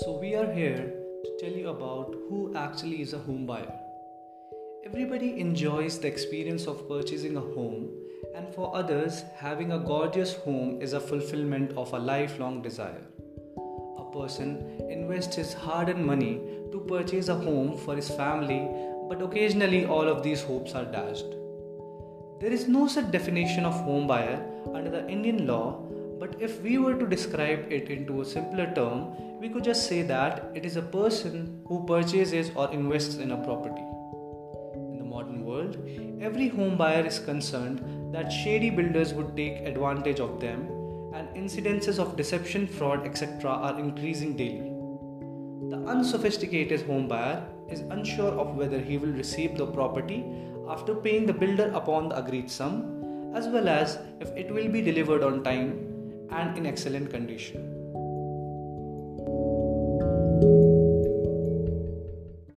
are here to tell you about who actually is a home buyer. Everybody enjoys the experience of purchasing a home, and for others, having a gorgeous home is a fulfillment of a lifelong desire. A person invests his hard earned money to purchase a home for his family, but occasionally all of these hopes are dashed. There is no such definition of home buyer under the Indian law, but if we were to describe it into a simpler term, we could just say that it is a person who purchases or invests in a property. In the modern world, every home buyer is concerned that shady builders would take advantage of them and incidences of deception, fraud, etc. are increasing daily. The unsophisticated home buyer is unsure of whether he will receive the property after paying the builder upon the agreed sum, as well as if it will be delivered on time and in excellent condition.